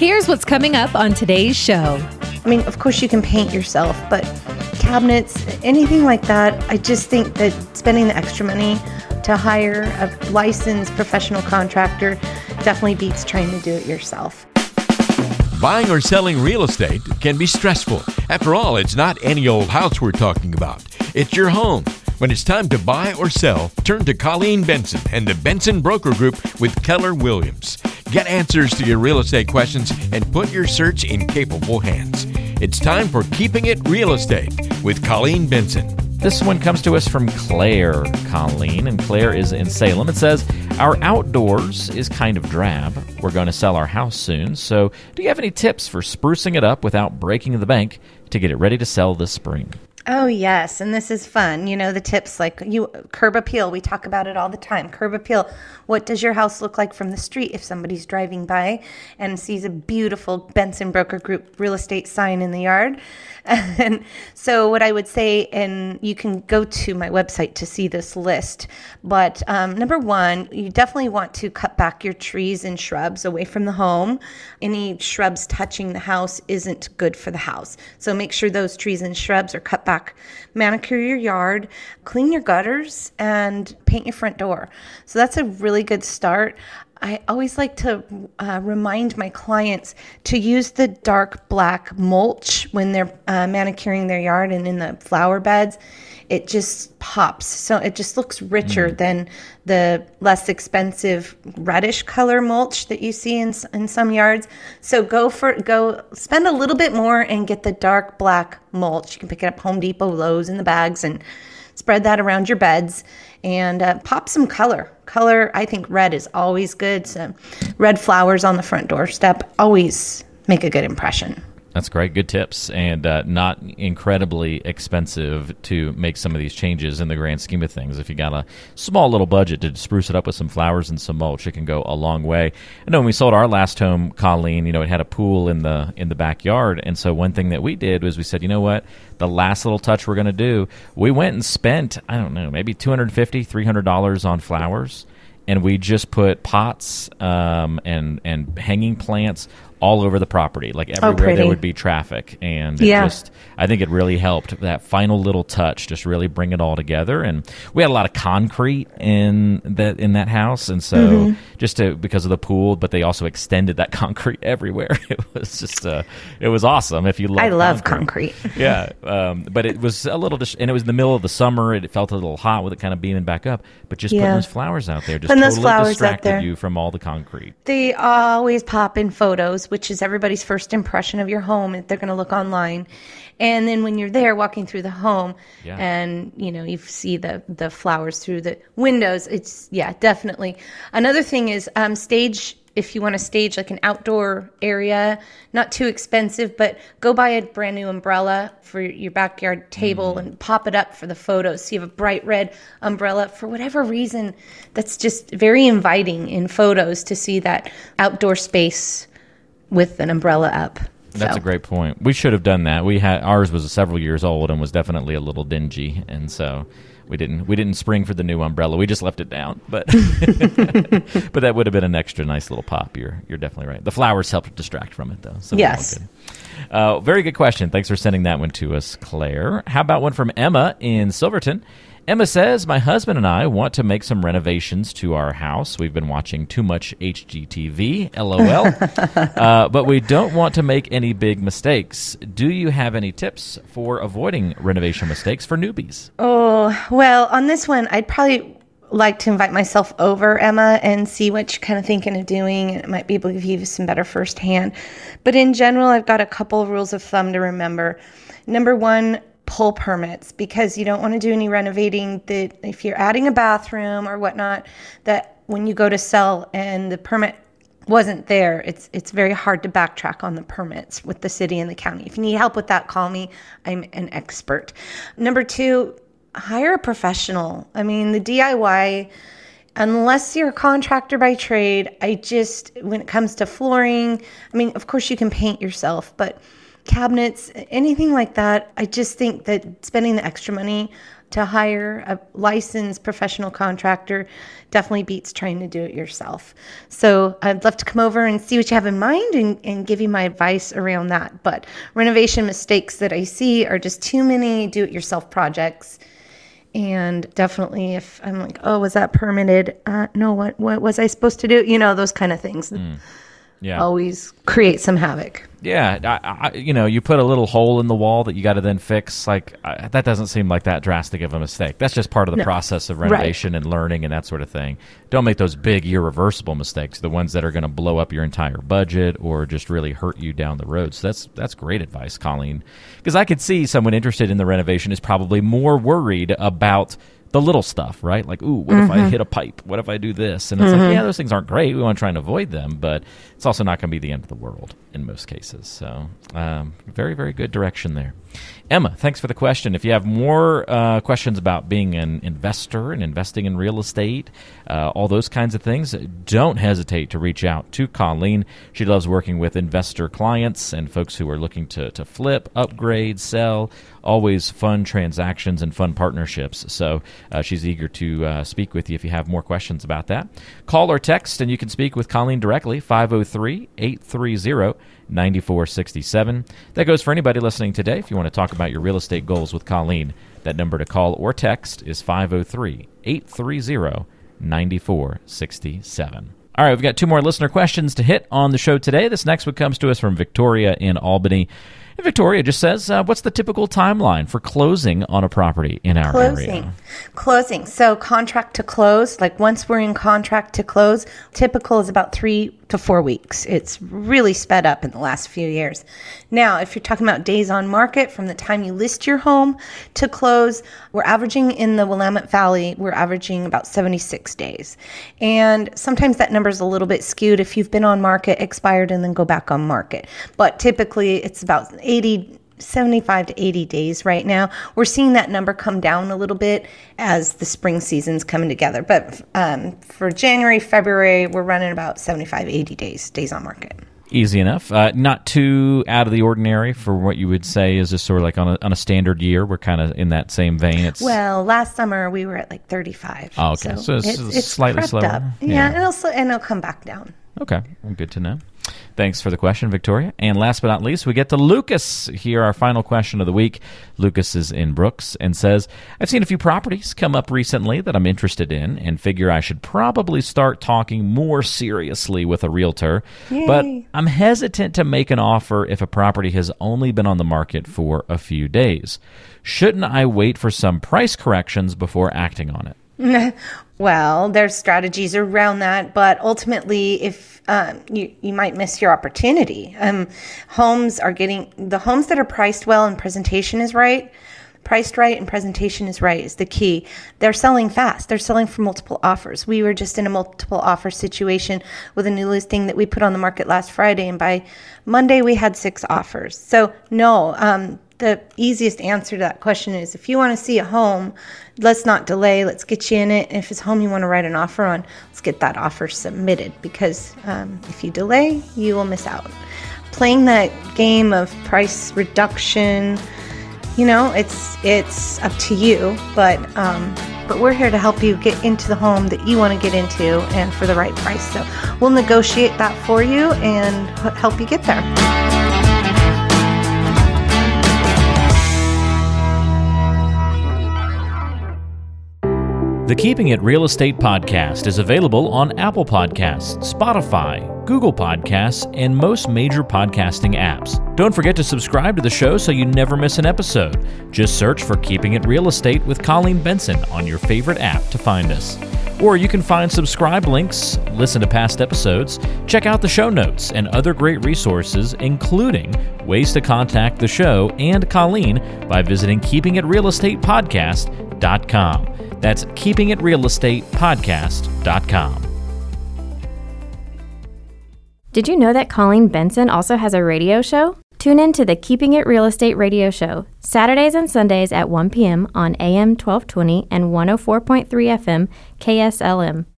Here's what's coming up on today's show. I mean, of course, you can paint yourself, but cabinets, anything like that, I just think that spending the extra money to hire a licensed professional contractor definitely beats trying to do it yourself. Buying or selling real estate can be stressful. After all, it's not any old house we're talking about, it's your home. When it's time to buy or sell, turn to Colleen Benson and the Benson Broker Group with Keller Williams. Get answers to your real estate questions and put your search in capable hands. It's time for Keeping It Real Estate with Colleen Benson. This one comes to us from Claire Colleen, and Claire is in Salem. It says, Our outdoors is kind of drab. We're going to sell our house soon, so do you have any tips for sprucing it up without breaking the bank to get it ready to sell this spring? Oh, yes. And this is fun. You know, the tips like you curb appeal. We talk about it all the time. Curb appeal. What does your house look like from the street if somebody's driving by and sees a beautiful Benson Broker Group real estate sign in the yard? And so, what I would say, and you can go to my website to see this list, but um, number one, you definitely want to cut back your trees and shrubs away from the home. Any shrubs touching the house isn't good for the house. So, make sure those trees and shrubs are cut back. Manicure your yard, clean your gutters, and paint your front door. So, that's a really good start. I always like to uh, remind my clients to use the dark black mulch when they're uh, manicuring their yard and in the flower beds. It just pops. So it just looks richer mm. than the less expensive reddish color mulch that you see in, in some yards. So go for go spend a little bit more and get the dark black mulch. You can pick it up Home Depot, Lowe's in the bags and spread that around your beds and uh, pop some color. Color, I think red is always good. So red flowers on the front doorstep always make a good impression. That's great. Good tips, and uh, not incredibly expensive to make some of these changes in the grand scheme of things. If you got a small little budget to spruce it up with some flowers and some mulch, it can go a long way. I know when we sold our last home, Colleen, you know, it had a pool in the in the backyard, and so one thing that we did was we said, you know what, the last little touch we're going to do, we went and spent I don't know, maybe 250 300 dollars on flowers and we just put pots um, and and hanging plants all over the property, like oh, everywhere oh, there would be traffic, and yeah. just I think it really helped that final little touch, just really bring it all together. And we had a lot of concrete in that in that house, and so mm-hmm. just to because of the pool, but they also extended that concrete everywhere. It was just uh, it was awesome. If you love, I love concrete. concrete. yeah, um, but it was a little, dis- and it was in the middle of the summer. It felt a little hot with it kind of beaming back up. But just yeah. putting those flowers out there just totally those flowers distracted you from all the concrete. They always pop in photos which is everybody's first impression of your home. They're going to look online. And then when you're there walking through the home yeah. and, you know, you see the, the flowers through the windows, it's, yeah, definitely. Another thing is um, stage if you want to stage like an outdoor area, not too expensive, but go buy a brand new umbrella for your backyard table mm. and pop it up for the photos. So you have a bright red umbrella for whatever reason that's just very inviting in photos to see that outdoor space with an umbrella up. That's so. a great point. We should have done that. We had ours was several years old and was definitely a little dingy, and so we didn't we didn't spring for the new umbrella. We just left it down. But but that would have been an extra nice little pop. You're you're definitely right. The flowers helped distract from it though. So yes. Uh, very good question. Thanks for sending that one to us, Claire. How about one from Emma in Silverton? Emma says, My husband and I want to make some renovations to our house. We've been watching too much HGTV, lol. uh, but we don't want to make any big mistakes. Do you have any tips for avoiding renovation mistakes for newbies? Oh, well, on this one, I'd probably like to invite myself over, Emma, and see what you're kind of thinking of doing. It might be able to give you some better firsthand. But in general, I've got a couple of rules of thumb to remember. Number one, pull permits because you don't want to do any renovating that if you're adding a bathroom or whatnot that when you go to sell and the permit wasn't there it's it's very hard to backtrack on the permits with the city and the county. If you need help with that call me. I'm an expert. Number two hire a professional. I mean the diy unless you're a contractor by trade i just when it comes to flooring i mean of course you can paint yourself but cabinets, anything like that. I just think that spending the extra money to hire a licensed professional contractor definitely beats trying to do it yourself. So I'd love to come over and see what you have in mind and, and give you my advice around that. But renovation mistakes that I see are just too many do it yourself projects. And definitely, if I'm like, oh, was that permitted? Uh, no, what what was I supposed to do? You know, those kind of things. Yeah. Always create some havoc. Yeah, I, I, you know, you put a little hole in the wall that you got to then fix. Like I, that doesn't seem like that drastic of a mistake. That's just part of the No. process of Right. renovation and learning and that sort of thing. Don't make those big irreversible mistakes, the ones that are going to blow up your entire budget or just really hurt you down the road. So that's that's great advice, Colleen. Because I could see someone interested in the renovation is probably more worried about the little stuff, right? Like, ooh, what if I mm-hmm. hit a pipe? What if I do this? And it's like, mm-hmm. yeah, those things aren't great. We want to try and avoid them, but it's also not going to be the end of the world in most cases. So, um, very, very good direction there. Emma, thanks for the question. If you have more uh, questions about being an investor and investing in real estate, uh, all those kinds of things, don't hesitate to reach out to Colleen. She loves working with investor clients and folks who are looking to, to flip, upgrade, sell. Always fun transactions and fun partnerships. So uh, she's eager to uh, speak with you if you have more questions about that. Call or text, and you can speak with Colleen directly, 503 830 9467. That goes for anybody listening today. If you want to talk about your real estate goals with Colleen, that number to call or text is 503 830 9467. All right, we've got two more listener questions to hit on the show today. This next one comes to us from Victoria in Albany. And Victoria just says, uh, What's the typical timeline for closing on a property in our Closing. area? Closing. So contract to close, like once we're in contract to close, typical is about three to four weeks. It's really sped up in the last few years. Now, if you're talking about days on market from the time you list your home to close, we're averaging in the Willamette Valley, we're averaging about 76 days. And sometimes that number is a little bit skewed if you've been on market, expired, and then go back on market. But typically it's about 80 75 to 80 days right now. We're seeing that number come down a little bit as the spring season's coming together. But um, for January, February, we're running about 75, 80 days, days on market. Easy enough. Uh, not too out of the ordinary for what you would say is just sort of like on a, on a standard year. We're kind of in that same vein. It's Well, last summer we were at like 35. Oh, okay. So it's slightly crept slower. Up. Yeah. Yeah, and, it'll, and it'll come back down. Okay, well, good to know. Thanks for the question, Victoria. And last but not least, we get to Lucas here, our final question of the week. Lucas is in Brooks and says, I've seen a few properties come up recently that I'm interested in and figure I should probably start talking more seriously with a realtor. But I'm hesitant to make an offer if a property has only been on the market for a few days. Shouldn't I wait for some price corrections before acting on it? Well, there's strategies around that, but ultimately, if um, you you might miss your opportunity. Um, homes are getting the homes that are priced well and presentation is right. Priced right and presentation is right is the key. They're selling fast. They're selling for multiple offers. We were just in a multiple offer situation with a new listing that we put on the market last Friday, and by Monday we had six offers. So no, um, the easiest answer to that question is if you want to see a home, let's not delay. Let's get you in it. If it's home you want to write an offer on, let's get that offer submitted because um, if you delay, you will miss out. Playing that game of price reduction, you know, it's it's up to you, but um, but we're here to help you get into the home that you want to get into and for the right price. So we'll negotiate that for you and help you get there. The Keeping It Real Estate podcast is available on Apple Podcasts, Spotify, Google Podcasts, and most major podcasting apps. Don't forget to subscribe to the show so you never miss an episode. Just search for Keeping It Real Estate with Colleen Benson on your favorite app to find us. Or you can find subscribe links, listen to past episodes, check out the show notes, and other great resources, including ways to contact the show and Colleen by visiting keepingitrealestatepodcast.com. That's keepingitrealestatepodcast.com. Did you know that Colleen Benson also has a radio show? Tune in to the Keeping It Real Estate radio show, Saturdays and Sundays at 1 p.m. on AM 1220 and 104.3 FM KSLM.